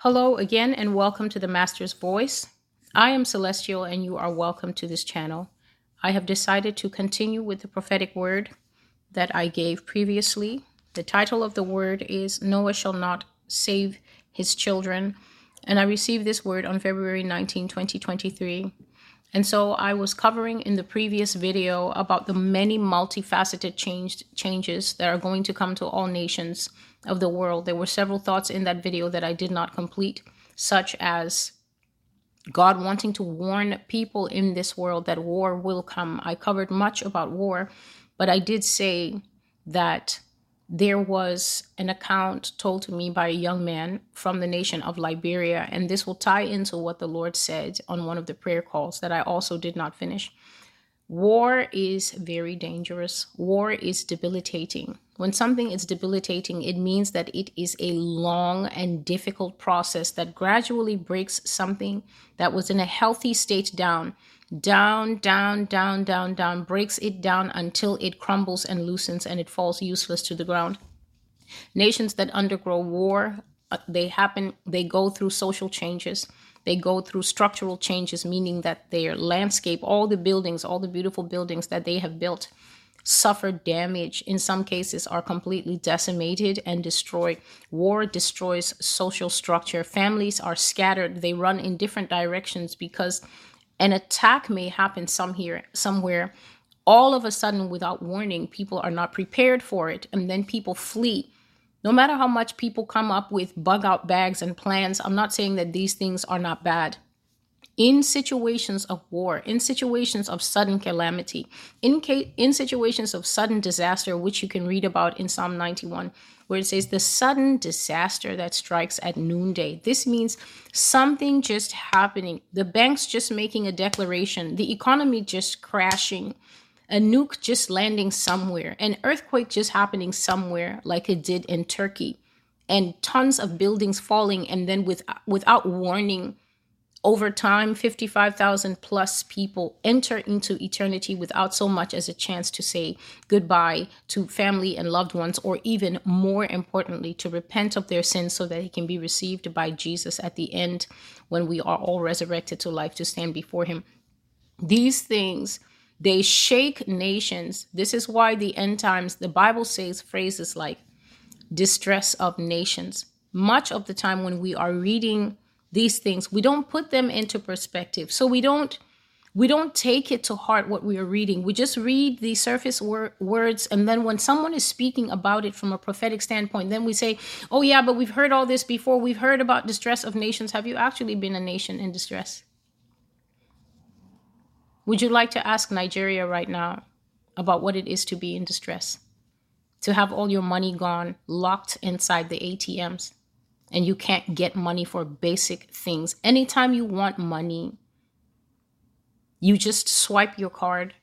Hello again, and welcome to the Master's Voice. I am Celestial, and you are welcome to this channel. I have decided to continue with the prophetic word that I gave previously. The title of the word is Noah Shall Not Save His Children, and I received this word on February 19, 2023. And so I was covering in the previous video about the many multifaceted change, changes that are going to come to all nations of the world. There were several thoughts in that video that I did not complete, such as God wanting to warn people in this world that war will come. I covered much about war, but I did say that there was an account told to me by a young man from the nation of Liberia, and this will tie into what the Lord said on one of the prayer calls that I also did not finish. War is very dangerous. War is debilitating. When something is debilitating, it means that it is a long and difficult process that gradually breaks something that was in a healthy state down, down, down, down, down, down, breaks it down until it crumbles and loosens and it falls useless to the ground. Nations that undergo war, uh, they happen, they go through social changes they go through structural changes, meaning that their landscape, all the buildings, all the beautiful buildings that they have built, suffer damage. In some cases, are completely decimated and destroyed. War destroys social structure. Families are scattered. They run in different directions because an attack may happen some here, somewhere. All of a sudden, without warning, people are not prepared for it, and then people flee no matter how much people come up with bug out bags and plans, I'm not saying that these things are not bad. In situations of war, in situations of sudden calamity, in in situations of sudden disaster, which you can read about in Psalm 91, where it says the sudden disaster that strikes at noonday. This means something just happening. The banks just making a declaration, the economy just crashing, a nuke just landing somewhere, an earthquake just happening somewhere, like it did in Turkey, and tons of buildings falling, and then with without warning, over time, 55,000 plus people enter into eternity without so much as a chance to say goodbye to family and loved ones, or even more importantly, to repent of their sins so that they can be received by Jesus at the end when we are all resurrected to life to stand before Him. These things they shake nations. This is why the end times, the Bible says phrases like distress of nations. Much of the time when we are reading these things, we don't put them into perspective. So we don't we don't take it to heart what we are reading. We just read the surface wor- words and then when someone is speaking about it from a prophetic standpoint, then we say, "Oh yeah, but we've heard all this before. We've heard about distress of nations. Have you actually been a nation in distress?" Would you like to ask Nigeria right now about what it is to be in distress? To have all your money gone, locked inside the ATMs, and you can't get money for basic things. Anytime you want money, you just swipe your card.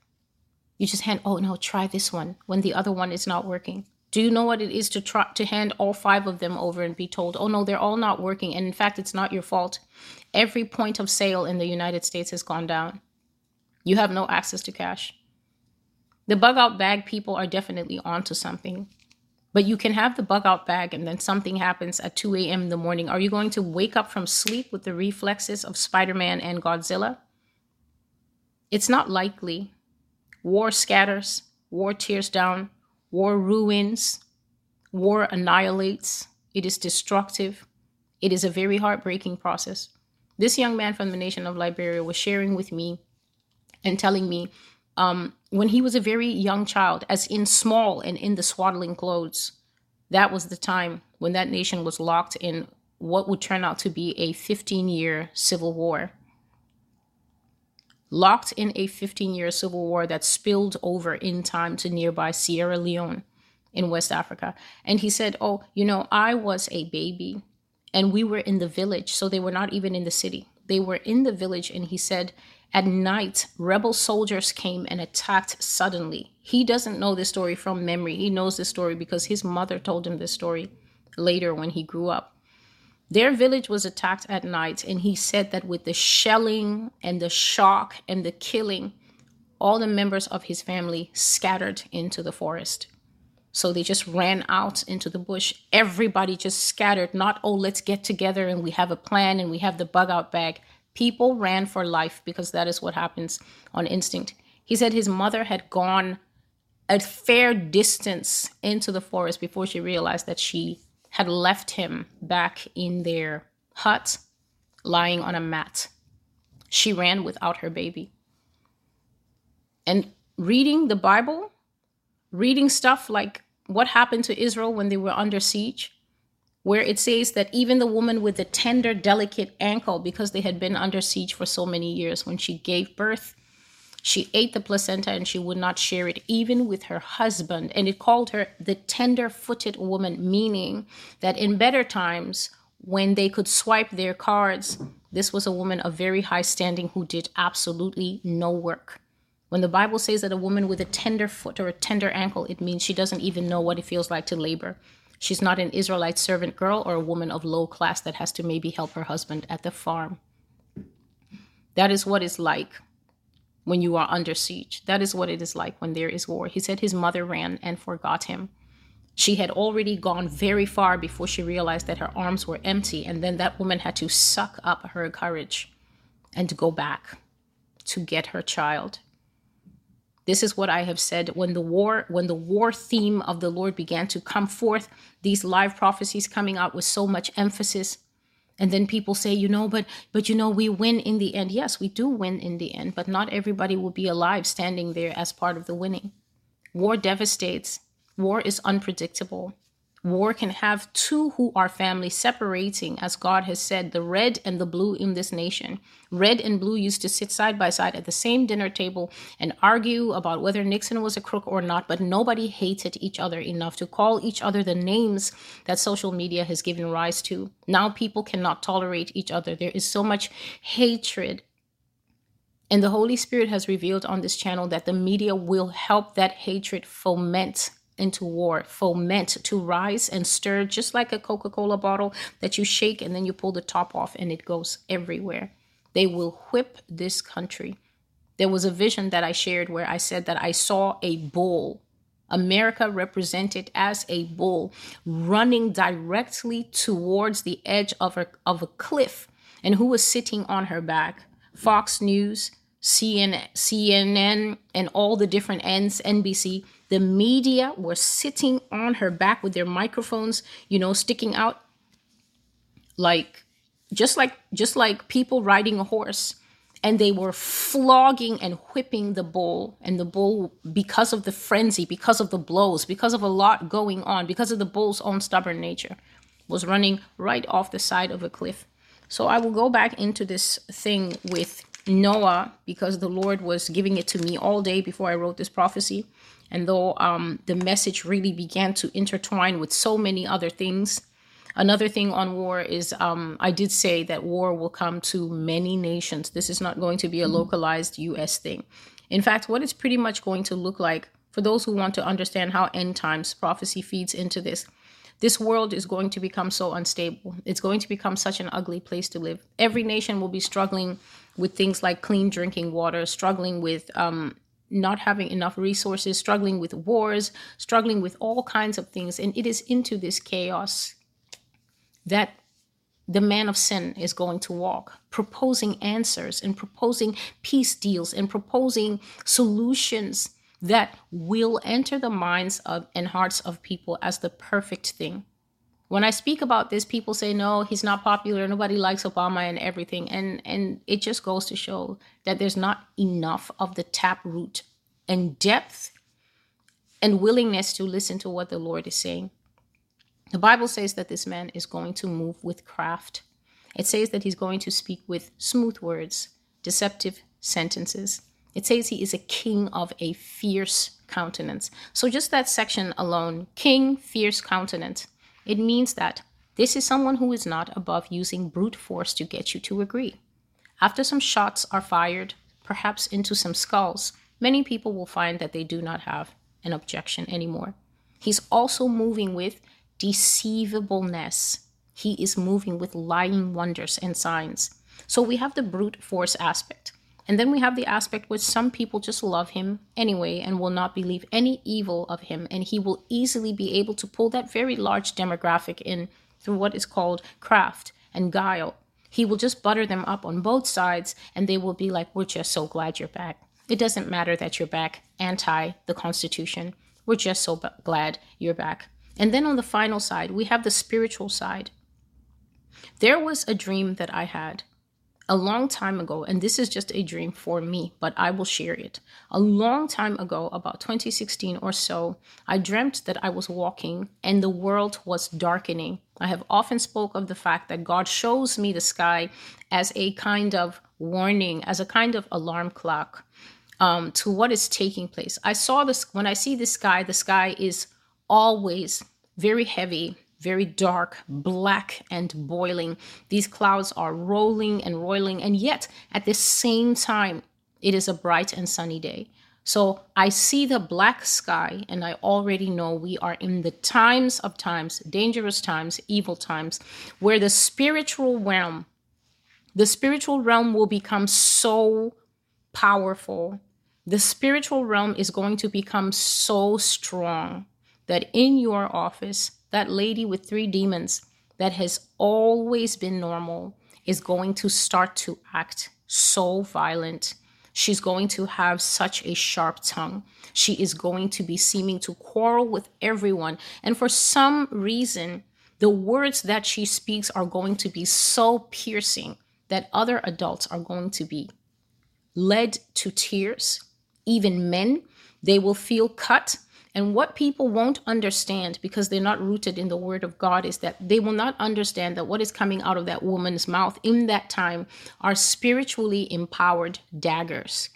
You just hand, oh no, try this one when the other one is not working. Do you know what it is to try to hand all five of them over and be told, oh no, they're all not working? And in fact, it's not your fault. Every point of sale in the United States has gone down. You have no access to cash. The bug out bag people are definitely onto something. But you can have the bug out bag and then something happens at 2 a.m. in the morning. Are you going to wake up from sleep with the reflexes of Spider Man and Godzilla? It's not likely. War scatters, war tears down, war ruins, war annihilates, it is destructive. It is a very heartbreaking process. This young man from the nation of Liberia was sharing with me and telling me um, when he was a very young child, as in small and in the swaddling clothes, that was the time when that nation was locked in what would turn out to be a 15 year civil war. Locked in a 15 year civil war that spilled over in time to nearby Sierra Leone in West Africa. And he said, Oh, you know, I was a baby and we were in the village. So they were not even in the city. They were in the village. And he said, at night, rebel soldiers came and attacked suddenly. He doesn't know this story from memory. He knows this story because his mother told him this story later when he grew up. Their village was attacked at night, and he said that with the shelling and the shock and the killing, all the members of his family scattered into the forest. So they just ran out into the bush. Everybody just scattered, not, oh, let's get together and we have a plan and we have the bug out bag. People ran for life because that is what happens on instinct. He said his mother had gone a fair distance into the forest before she realized that she had left him back in their hut, lying on a mat. She ran without her baby. And reading the Bible, reading stuff like what happened to Israel when they were under siege, where it says that even the woman with the tender, delicate ankle, because they had been under siege for so many years, when she gave birth, she ate the placenta and she would not share it even with her husband. And it called her the tender footed woman, meaning that in better times, when they could swipe their cards, this was a woman of very high standing who did absolutely no work. When the Bible says that a woman with a tender foot or a tender ankle, it means she doesn't even know what it feels like to labor. She's not an Israelite servant girl or a woman of low class that has to maybe help her husband at the farm. That is what it's like when you are under siege. That is what it is like when there is war. He said his mother ran and forgot him. She had already gone very far before she realized that her arms were empty, and then that woman had to suck up her courage and go back to get her child. This is what I have said when the war when the war theme of the Lord began to come forth, these live prophecies coming out with so much emphasis. And then people say, you know, but but you know, we win in the end. Yes, we do win in the end, but not everybody will be alive standing there as part of the winning. War devastates. War is unpredictable. War can have two who are family separating, as God has said, the red and the blue in this nation. Red and blue used to sit side by side at the same dinner table and argue about whether Nixon was a crook or not, but nobody hated each other enough to call each other the names that social media has given rise to. Now people cannot tolerate each other. There is so much hatred and the Holy Spirit has revealed on this channel that the media will help that hatred foment into war, foment to rise and stir, just like a Coca Cola bottle that you shake and then you pull the top off and it goes everywhere. They will whip this country. There was a vision that I shared where I said that I saw a bull, America represented as a bull, running directly towards the edge of a, of a cliff. And who was sitting on her back? Fox News, CNN, CNN, and all the different ends, NBC the media were sitting on her back with their microphones, you know, sticking out like just like just like people riding a horse and they were flogging and whipping the bull and the bull because of the frenzy because of the blows because of a lot going on because of the bull's own stubborn nature was running right off the side of a cliff. So i will go back into this thing with noah because the lord was giving it to me all day before i wrote this prophecy and though um, the message really began to intertwine with so many other things, another thing on war is um, I did say that war will come to many nations. This is not going to be a mm-hmm. localized US thing. In fact, what it's pretty much going to look like for those who want to understand how end times prophecy feeds into this, this world is going to become so unstable. It's going to become such an ugly place to live. Every nation will be struggling with things like clean drinking water, struggling with um, not having enough resources, struggling with wars, struggling with all kinds of things. And it is into this chaos that the man of sin is going to walk, proposing answers and proposing peace deals and proposing solutions that will enter the minds of and hearts of people as the perfect thing. When I speak about this, people say, no, he's not popular. Nobody likes Obama and everything. And, and it just goes to show that there's not enough of the taproot and depth and willingness to listen to what the Lord is saying. The Bible says that this man is going to move with craft. It says that he's going to speak with smooth words, deceptive sentences. It says he is a king of a fierce countenance. So, just that section alone, king, fierce countenance, it means that this is someone who is not above using brute force to get you to agree. After some shots are fired, perhaps into some skulls, many people will find that they do not have an objection anymore. He's also moving with deceivableness. He is moving with lying wonders and signs. So we have the brute force aspect. And then we have the aspect where some people just love him anyway and will not believe any evil of him. And he will easily be able to pull that very large demographic in through what is called craft and guile. He will just butter them up on both sides and they will be like, We're just so glad you're back. It doesn't matter that you're back anti the Constitution. We're just so b- glad you're back. And then on the final side, we have the spiritual side. There was a dream that I had a long time ago, and this is just a dream for me, but I will share it. A long time ago, about 2016 or so, I dreamt that I was walking and the world was darkening. I have often spoke of the fact that God shows me the sky as a kind of warning, as a kind of alarm clock um, to what is taking place. I saw this when I see the sky, the sky is always very heavy, very dark, black, and boiling. These clouds are rolling and roiling, and yet at the same time, it is a bright and sunny day. So I see the black sky, and I already know we are in the times of times, dangerous times, evil times, where the spiritual realm, the spiritual realm will become so powerful. The spiritual realm is going to become so strong that in your office, that lady with three demons that has always been normal is going to start to act so violent. She's going to have such a sharp tongue. She is going to be seeming to quarrel with everyone. And for some reason, the words that she speaks are going to be so piercing that other adults are going to be led to tears. Even men, they will feel cut and what people won't understand because they're not rooted in the word of God is that they will not understand that what is coming out of that woman's mouth in that time are spiritually empowered daggers.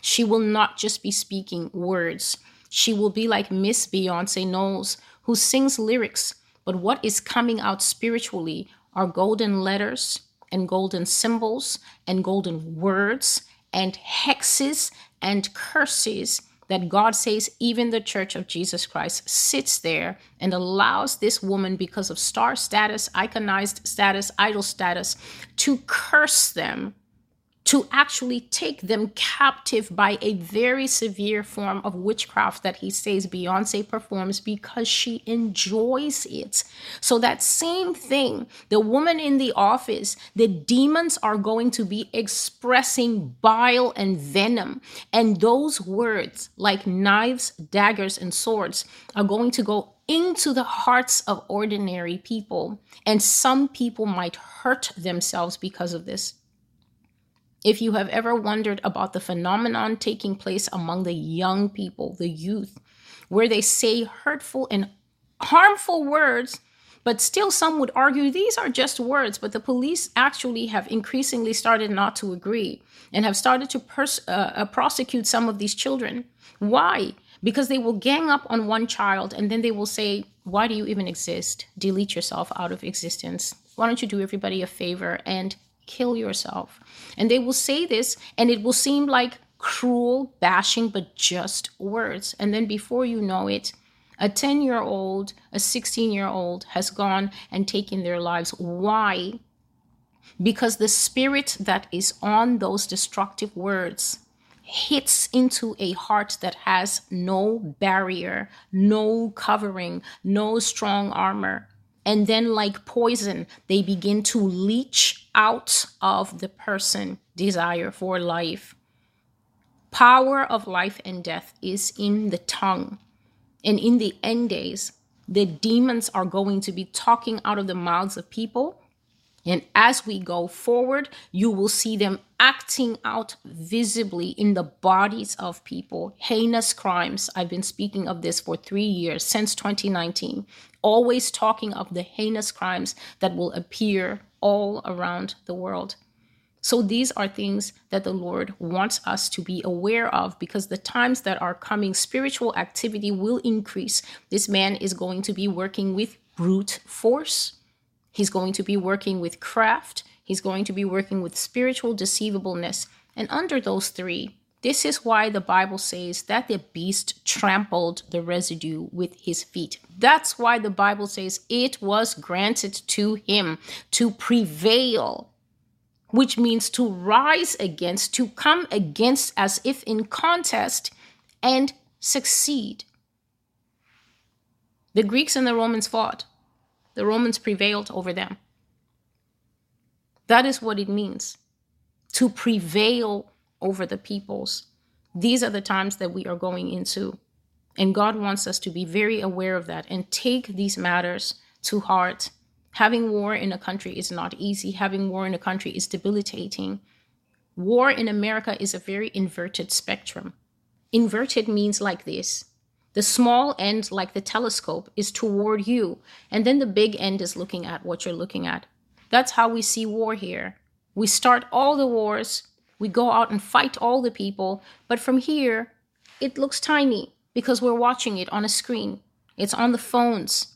She will not just be speaking words. She will be like Miss Beyonce Knowles, who sings lyrics, but what is coming out spiritually are golden letters and golden symbols and golden words and hexes and curses that God says even the church of Jesus Christ sits there and allows this woman, because of star status, iconized status, idol status, to curse them to actually take them captive by a very severe form of witchcraft that he says Beyonce performs because she enjoys it. So, that same thing, the woman in the office, the demons are going to be expressing bile and venom. And those words, like knives, daggers, and swords, are going to go into the hearts of ordinary people. And some people might hurt themselves because of this. If you have ever wondered about the phenomenon taking place among the young people, the youth, where they say hurtful and harmful words, but still some would argue these are just words, but the police actually have increasingly started not to agree and have started to pers- uh, uh, prosecute some of these children. Why? Because they will gang up on one child and then they will say, Why do you even exist? Delete yourself out of existence. Why don't you do everybody a favor and kill yourself. And they will say this, and it will seem like cruel bashing, but just words. And then before you know it, a 10 year old, a 16 year old has gone and taken their lives. Why? Because the spirit that is on those destructive words hits into a heart that has no barrier, no covering, no strong armor and then like poison they begin to leach out of the person desire for life power of life and death is in the tongue and in the end days the demons are going to be talking out of the mouths of people and as we go forward, you will see them acting out visibly in the bodies of people. Heinous crimes. I've been speaking of this for three years, since 2019, always talking of the heinous crimes that will appear all around the world. So these are things that the Lord wants us to be aware of because the times that are coming, spiritual activity will increase. This man is going to be working with brute force He's going to be working with craft. He's going to be working with spiritual deceivableness. And under those three, this is why the Bible says that the beast trampled the residue with his feet. That's why the Bible says it was granted to him to prevail which means to rise against, to come against as if in contest and succeed. The Greeks and the Romans fought, the Romans prevailed over them. That is what it means to prevail over the peoples. These are the times that we are going into. And God wants us to be very aware of that and take these matters to heart. Having war in a country is not easy. Having war in a country is debilitating. War in America is a very inverted spectrum. Inverted means like this the small end, like the telescope, is toward you, and then the big end is looking at what you're looking at. That's how we see war here. We start all the wars, we go out and fight all the people, but from here, it looks tiny because we're watching it on a screen. It's on the phones.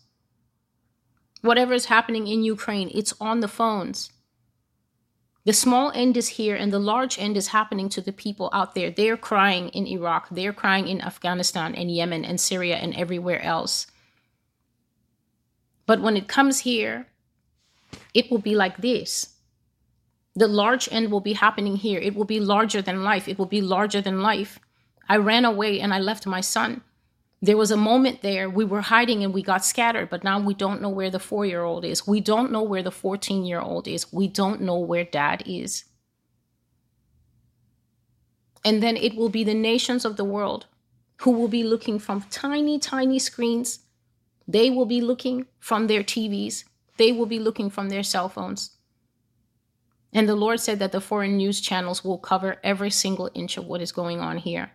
Whatever is happening in Ukraine, it's on the phones. The small end is here and the large end is happening to the people out there. They're crying in Iraq, they're crying in Afghanistan and Yemen and Syria and everywhere else. But when it comes here, it will be like this. The large end will be happening here. It will be larger than life. It will be larger than life. I ran away and I left my son. There was a moment there we were hiding and we got scattered, but now we don't know where the four year old is. We don't know where the 14 year old is. We don't know where dad is. And then it will be the nations of the world who will be looking from tiny, tiny screens. They will be looking from their TVs. They will be looking from their cell phones. And the Lord said that the foreign news channels will cover every single inch of what is going on here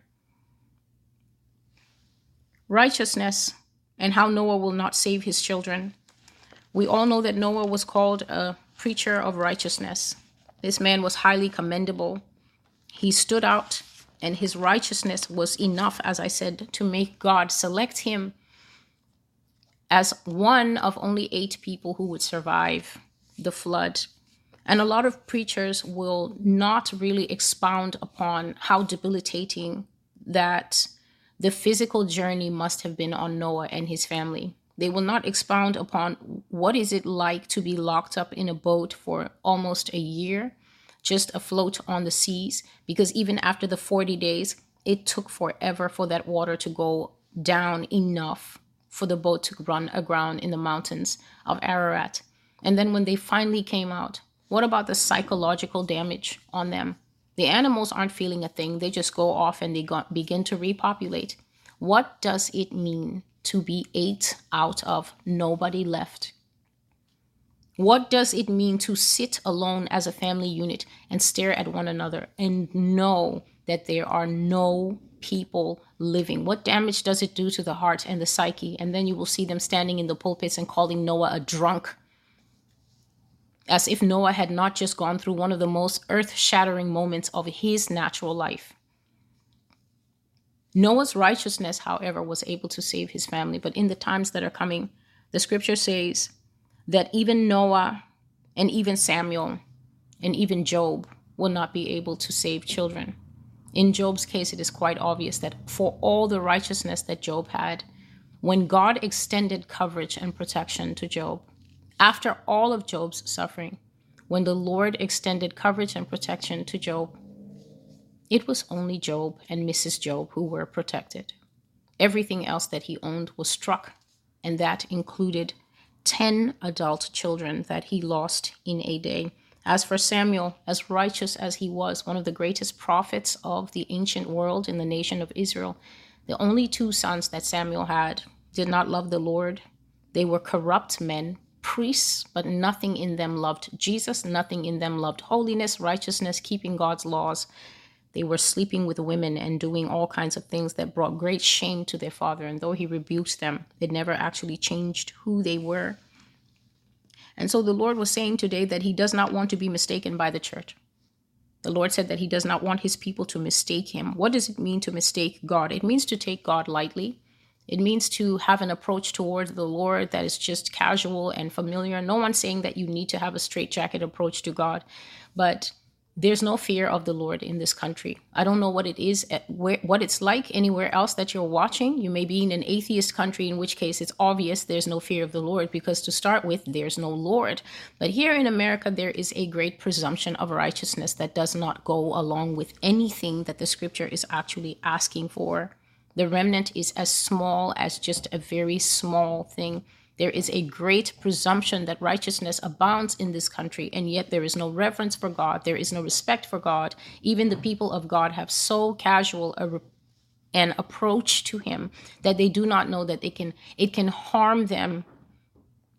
righteousness and how Noah will not save his children. We all know that Noah was called a preacher of righteousness. This man was highly commendable. He stood out, and his righteousness was enough, as I said, to make God select him as one of only eight people who would survive the flood. And a lot of preachers will not really expound upon how debilitating that the physical journey must have been on Noah and his family. They will not expound upon what is it like to be locked up in a boat for almost a year, just afloat on the seas, because even after the 40 days, it took forever for that water to go down enough for the boat to run aground in the mountains of Ararat. And then when they finally came out, what about the psychological damage on them? The animals aren't feeling a thing, they just go off and they go- begin to repopulate. What does it mean to be eight out of nobody left? What does it mean to sit alone as a family unit and stare at one another and know that there are no people living? What damage does it do to the heart and the psyche? And then you will see them standing in the pulpits and calling Noah a drunk as if Noah had not just gone through one of the most earth shattering moments of his natural life. Noah's righteousness, however, was able to save his family. But in the times that are coming, the scripture says that even Noah and even Samuel and even Job will not be able to save children. In Job's case, it is quite obvious that for all the righteousness that Job had, when God extended coverage and protection to Job, after all of Job's suffering, when the Lord extended coverage and protection to Job, it was only Job and Mrs. Job who were protected. Everything else that he owned was struck, and that included 10 adult children that he lost in a day. As for Samuel, as righteous as he was, one of the greatest prophets of the ancient world in the nation of Israel, the only two sons that Samuel had did not love the Lord. They were corrupt men priests, but nothing in them loved Jesus, nothing in them loved holiness, righteousness, keeping God's laws. They were sleeping with women and doing all kinds of things that brought great shame to their father. And though he rebuked them, it never actually changed who they were. And so the Lord was saying today that he does not want to be mistaken by the church. The Lord said that he does not want his people to mistake him. What does it mean to mistake God? It means to take God lightly. It means to have an approach towards the Lord that is just casual and familiar. No one's saying that you need to have a straitjacket approach to God, but there's no fear of the Lord in this country. I don't know what it is, eh, where, what it's like anywhere else that you're watching. You may be in an atheist country, in which case it's obvious there's no fear of the Lord, because to start with, there's no Lord. But here in America, there is a great presumption of righteousness that does not go along with anything that the scripture is actually asking for. The remnant is as small as just a very small thing. There is a great presumption that righteousness abounds in this country, and yet there is no reverence for God. There is no respect for God. Even the people of God have so casual a, an approach to Him that they do not know that they can. It can harm them.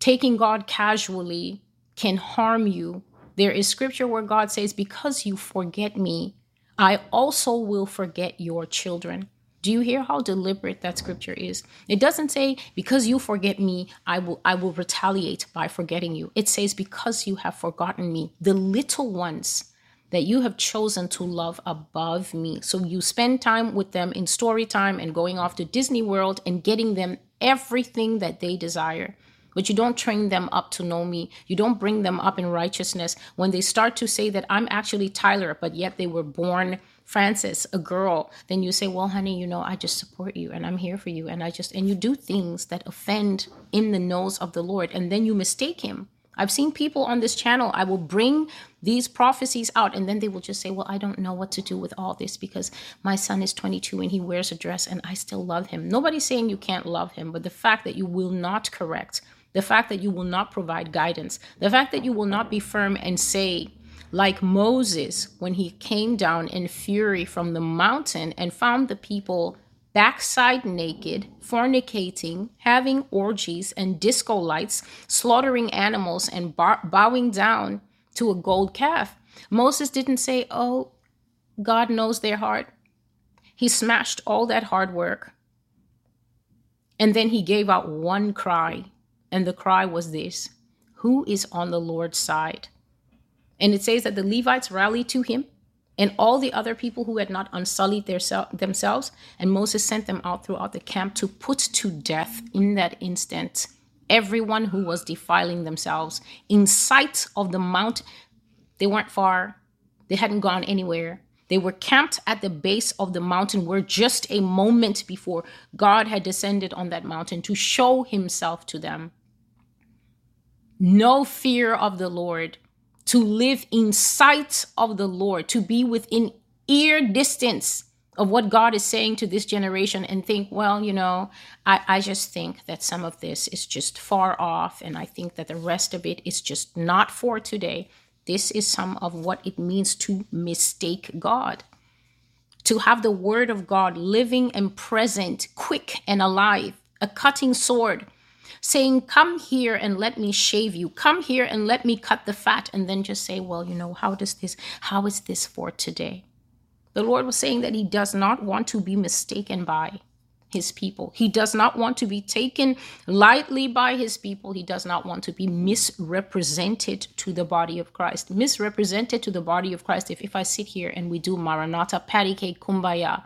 Taking God casually can harm you. There is scripture where God says, "Because you forget me, I also will forget your children." Do you hear how deliberate that scripture is? It doesn't say because you forget me, I will I will retaliate by forgetting you. It says because you have forgotten me, the little ones that you have chosen to love above me. So you spend time with them in story time and going off to Disney World and getting them everything that they desire. But you don't train them up to know me. You don't bring them up in righteousness. When they start to say that I'm actually Tyler, but yet they were born Francis, a girl, then you say, Well, honey, you know, I just support you and I'm here for you. And I just, and you do things that offend in the nose of the Lord, and then you mistake him. I've seen people on this channel, I will bring these prophecies out, and then they will just say, Well, I don't know what to do with all this because my son is 22 and he wears a dress and I still love him. Nobody's saying you can't love him, but the fact that you will not correct, the fact that you will not provide guidance, the fact that you will not be firm and say, like Moses when he came down in fury from the mountain and found the people backside naked, fornicating, having orgies and disco lights, slaughtering animals, and bar- bowing down to a gold calf. Moses didn't say, Oh, God knows their heart. He smashed all that hard work. And then he gave out one cry. And the cry was this Who is on the Lord's side? And it says that the Levites rallied to him and all the other people who had not unsullied their themselves. And Moses sent them out throughout the camp to put to death in that instant everyone who was defiling themselves in sight of the mount. They weren't far, they hadn't gone anywhere. They were camped at the base of the mountain where just a moment before God had descended on that mountain to show himself to them. No fear of the Lord to live in sight of the Lord, to be within ear distance of what God is saying to this generation and think, well, you know, I, I just think that some of this is just far off, and I think that the rest of it is just not for today. This is some of what it means to mistake God. To have the word of God living and present, quick and alive, a cutting sword saying, Come here and let me shave you. Come here and let me cut the fat. And then just say, Well, you know, how does this, how is this for today? The Lord was saying that He does not want to be mistaken by His people. He does not want to be taken lightly by His people. He does not want to be misrepresented to the body of Christ. Misrepresented to the body of Christ. If, if I sit here and we do Maranatha, patty cake, kumbaya,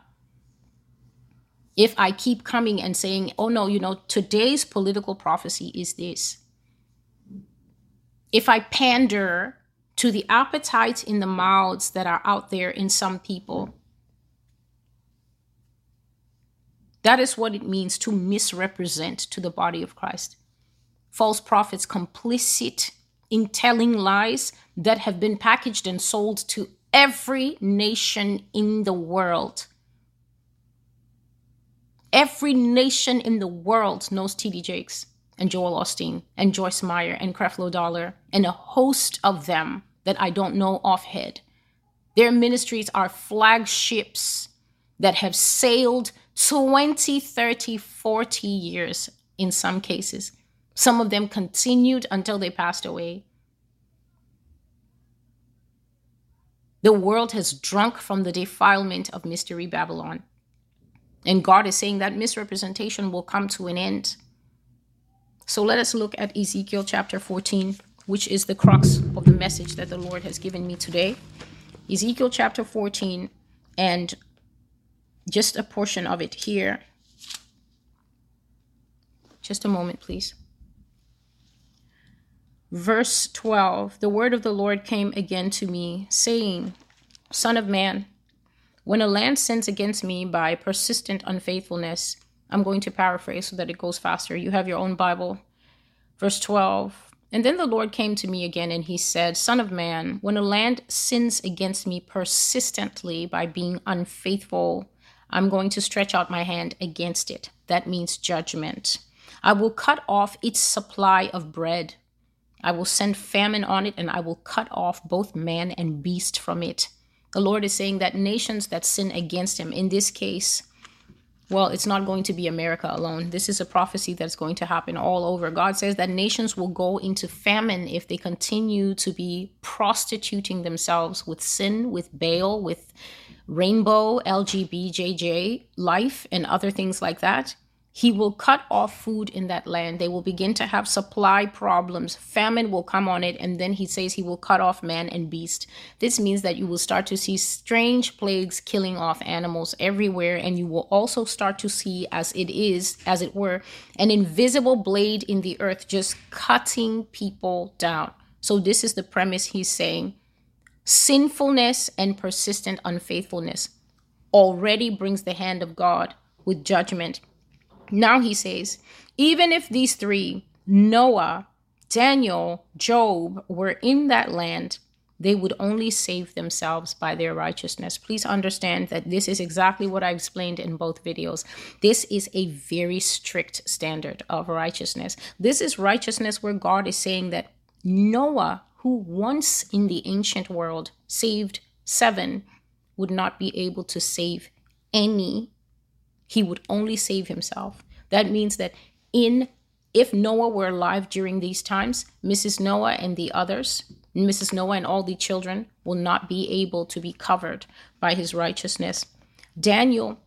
if I keep coming and saying, oh no, you know, today's political prophecy is this. If I pander to the appetites in the mouths that are out there in some people, that is what it means to misrepresent to the body of Christ. False prophets complicit in telling lies that have been packaged and sold to every nation in the world Every nation in the world knows TD Jakes and Joel Osteen and Joyce Meyer and Creflo Dollar and a host of them that I don't know offhead. Their ministries are flagships that have sailed 20, 30, 40 years in some cases. Some of them continued until they passed away. The world has drunk from the defilement of Mystery Babylon. And God is saying that misrepresentation will come to an end. So let us look at Ezekiel chapter 14, which is the crux of the message that the Lord has given me today. Ezekiel chapter 14, and just a portion of it here. Just a moment, please. Verse 12 The word of the Lord came again to me, saying, Son of man, when a land sins against me by persistent unfaithfulness, I'm going to paraphrase so that it goes faster. You have your own Bible. Verse 12 And then the Lord came to me again and he said, Son of man, when a land sins against me persistently by being unfaithful, I'm going to stretch out my hand against it. That means judgment. I will cut off its supply of bread. I will send famine on it, and I will cut off both man and beast from it. The Lord is saying that nations that sin against him, in this case, well, it's not going to be America alone. This is a prophecy that's going to happen all over. God says that nations will go into famine if they continue to be prostituting themselves with sin, with Baal, with rainbow, LGBJJ life, and other things like that. He will cut off food in that land. They will begin to have supply problems. Famine will come on it. And then he says he will cut off man and beast. This means that you will start to see strange plagues killing off animals everywhere. And you will also start to see, as it is, as it were, an invisible blade in the earth just cutting people down. So, this is the premise he's saying sinfulness and persistent unfaithfulness already brings the hand of God with judgment now he says, even if these three, Noah, Daniel, Job, were in that land, they would only save themselves by their righteousness. Please understand that this is exactly what I explained in both videos. This is a very strict standard of righteousness. This is righteousness where God is saying that Noah, who once in the ancient world saved seven, would not be able to save any he would only save himself. That means that in if Noah were alive during these times, Mrs. Noah and the others, Mrs. Noah and all the children will not be able to be covered by his righteousness. Daniel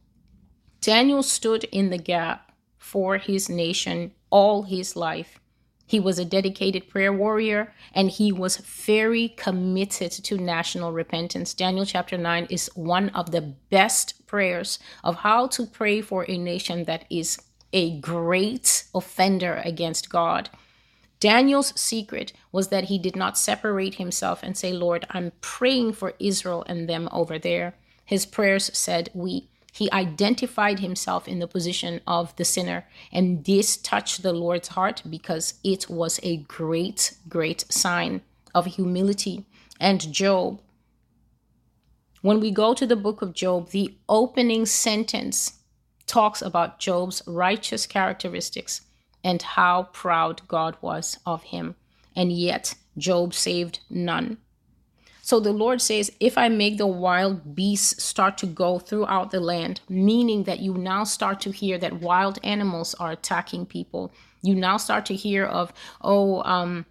Daniel stood in the gap for his nation all his life. He was a dedicated prayer warrior and he was very committed to national repentance. Daniel chapter 9 is one of the best prayers of how to pray for a nation that is a great offender against God. Daniel's secret was that he did not separate himself and say, Lord, I'm praying for Israel and them over there. His prayers said, We he identified himself in the position of the sinner. And this touched the Lord's heart because it was a great, great sign of humility. And Job, when we go to the book of Job, the opening sentence talks about Job's righteous characteristics and how proud God was of him. And yet, Job saved none. So the Lord says, if I make the wild beasts start to go throughout the land, meaning that you now start to hear that wild animals are attacking people, you now start to hear of, oh, um,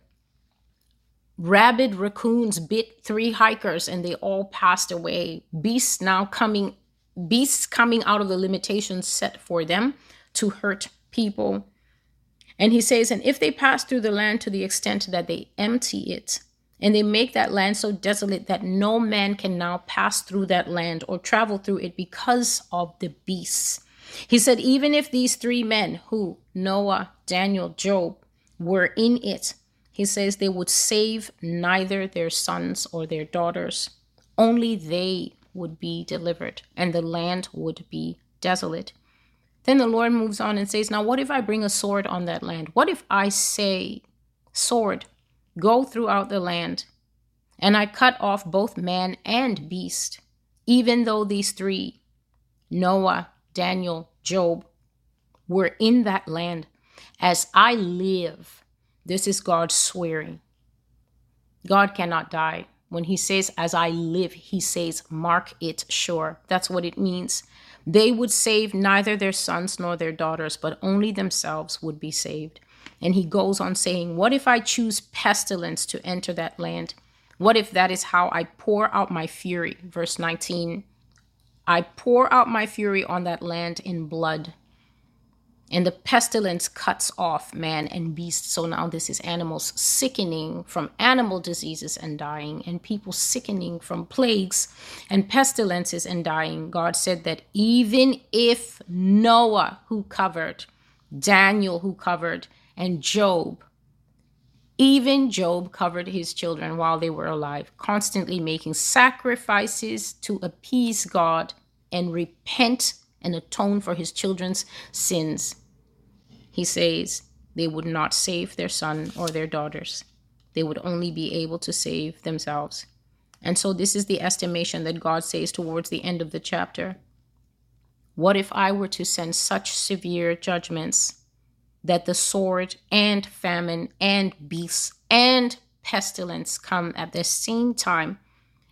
rabid raccoons bit three hikers and they all passed away. Beasts now coming, beasts coming out of the limitations set for them to hurt people. And he says, and if they pass through the land to the extent that they empty it, and they make that land so desolate that no man can now pass through that land or travel through it because of the beasts. He said, even if these three men, who Noah, Daniel, Job, were in it, he says they would save neither their sons or their daughters. Only they would be delivered, and the land would be desolate. Then the Lord moves on and says, Now, what if I bring a sword on that land? What if I say, Sword, Go throughout the land. And I cut off both man and beast, even though these three, Noah, Daniel, Job, were in that land. As I live, this is God swearing. God cannot die. When he says, as I live, he says, mark it sure. That's what it means. They would save neither their sons nor their daughters, but only themselves would be saved. And he goes on saying, What if I choose pestilence to enter that land? What if that is how I pour out my fury? Verse 19 I pour out my fury on that land in blood. And the pestilence cuts off man and beast. So now this is animals sickening from animal diseases and dying, and people sickening from plagues and pestilences and dying. God said that even if Noah, who covered, Daniel, who covered, and Job Even Job covered his children while they were alive, constantly making sacrifices to appease God and repent and atone for his children's sins. He says they would not save their son or their daughters, they would only be able to save themselves. And so, this is the estimation that God says towards the end of the chapter. What if I were to send such severe judgments that the sword and famine and beasts and pestilence come at the same time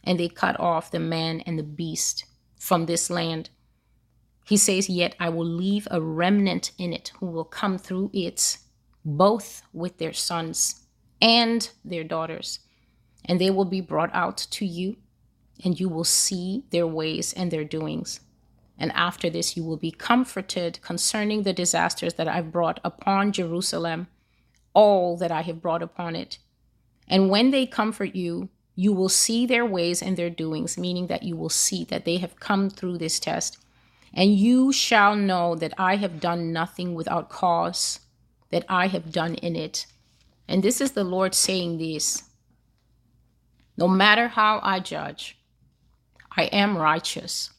and they cut off the man and the beast from this land? He says, Yet I will leave a remnant in it who will come through it, both with their sons and their daughters and they will be brought out to you, and you will see their ways and their doings. And after this, you will be comforted concerning the disasters that I've brought upon Jerusalem, all that I have brought upon it. And when they comfort you, you will see their ways and their doings, meaning that you will see that they have come through this test. And you shall know that I have done nothing without cause, that I have done in it. And this is the Lord saying this no matter how I judge, I am righteous.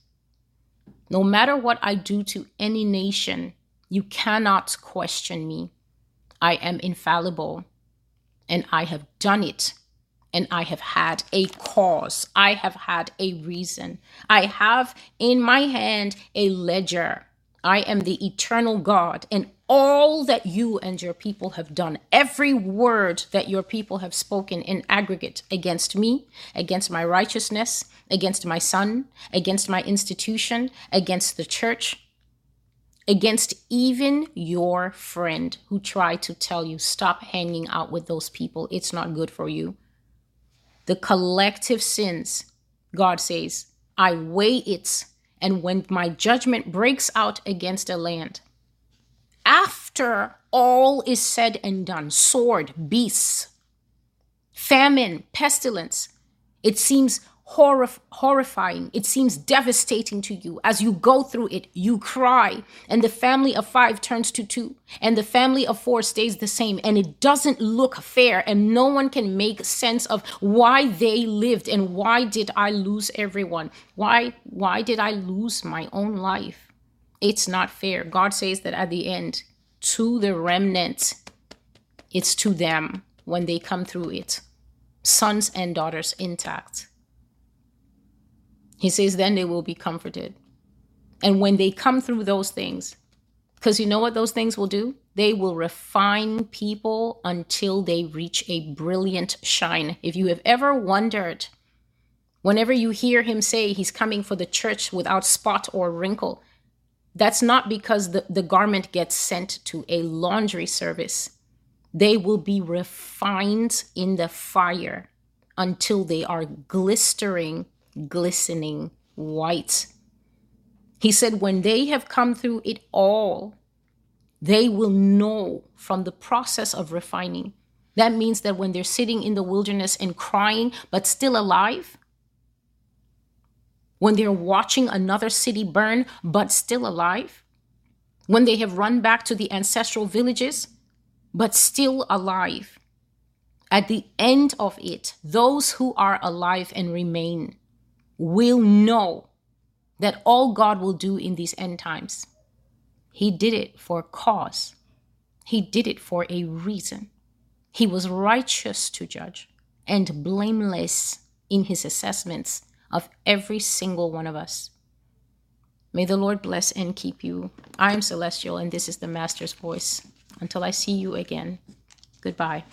No matter what I do to any nation, you cannot question me. I am infallible, and I have done it, and I have had a cause. I have had a reason. I have in my hand a ledger. I am the eternal God, and all that you and your people have done, every word that your people have spoken in aggregate against me, against my righteousness, against my son, against my institution, against the church, against even your friend who tried to tell you, stop hanging out with those people. It's not good for you. The collective sins, God says, I weigh it. And when my judgment breaks out against a land, after all is said and done sword, beasts, famine, pestilence it seems horrif- horrifying. It seems devastating to you. As you go through it, you cry, and the family of five turns to two, and the family of four stays the same, and it doesn't look fair, and no one can make sense of why they lived and why did I lose everyone? Why why did I lose my own life? It's not fair. God says that at the end, to the remnant, it's to them when they come through it, sons and daughters intact. He says, then they will be comforted. And when they come through those things, because you know what those things will do? They will refine people until they reach a brilliant shine. If you have ever wondered, whenever you hear him say he's coming for the church without spot or wrinkle, that's not because the, the garment gets sent to a laundry service. They will be refined in the fire until they are glistering, glistening white. He said, when they have come through it all, they will know from the process of refining. That means that when they're sitting in the wilderness and crying, but still alive, when they're watching another city burn but still alive, when they have run back to the ancestral villages but still alive. At the end of it, those who are alive and remain will know that all God will do in these end times. He did it for a cause. He did it for a reason. He was righteous to judge and blameless in his assessments of every single one of us. May the Lord bless and keep you. I am Celestial, and this is the Master's voice. Until I see you again, goodbye.